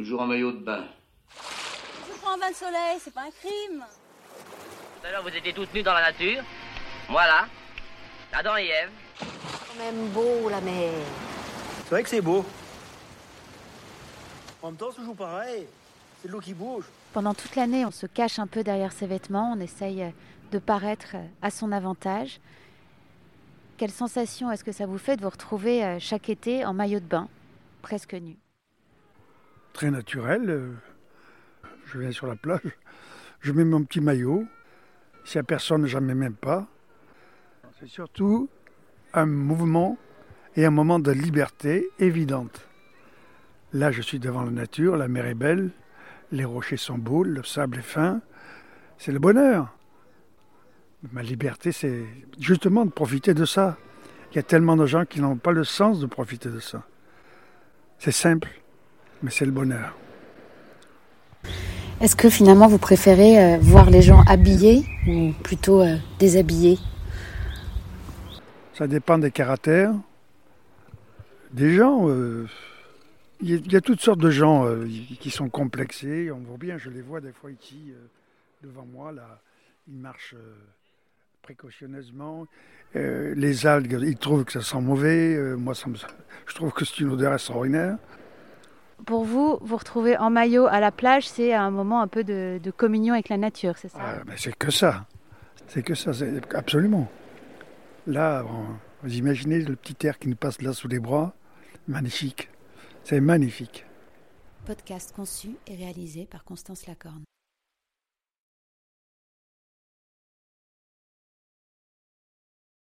Toujours en maillot de bain. Je prends un bain de soleil, c'est pas un crime. Tout à l'heure, vous étiez toutes nues dans la nature. Voilà. Adam et Ève. quand même beau la mer. C'est vrai que c'est beau. En même temps, c'est toujours pareil. C'est de l'eau qui bouge. Pendant toute l'année, on se cache un peu derrière ses vêtements, on essaye de paraître à son avantage. Quelle sensation est-ce que ça vous fait de vous retrouver euh, chaque été en maillot de bain, presque nu? Très naturel. euh, Je viens sur la plage, je mets mon petit maillot. S'il n'y a personne, mets même pas. C'est surtout un mouvement et un moment de liberté évidente. Là, je suis devant la nature, la mer est belle, les rochers sont beaux, le sable est fin. C'est le bonheur. Ma liberté, c'est justement de profiter de ça. Il y a tellement de gens qui n'ont pas le sens de profiter de ça. C'est simple, mais c'est le bonheur. Est-ce que finalement vous préférez euh, voir les gens habillés ou plutôt euh, déshabillés? Ça dépend des caractères. Des gens, euh, il y, a- toutes sortes de gens euh, qui sont complexés. On voit bien, je les vois des fois ici euh, devant moi. Là, ils marchent euh, précautionneusement. Les algues, ils trouvent que ça sent mauvais. Moi, ça me- je trouve que c'est une odeur extraordinaire. Pour vous, vous retrouver en maillot à la plage, c'est un moment un peu de, de communion avec la nature, c'est ça? Ah, ben, c'est que ça. C'est que ça, c'est absolument. Là, vous imaginez le petit air qui nous passe là sous les bras? Magnifique. C'est magnifique. Podcast conçu et réalisé par Constance Lacorne.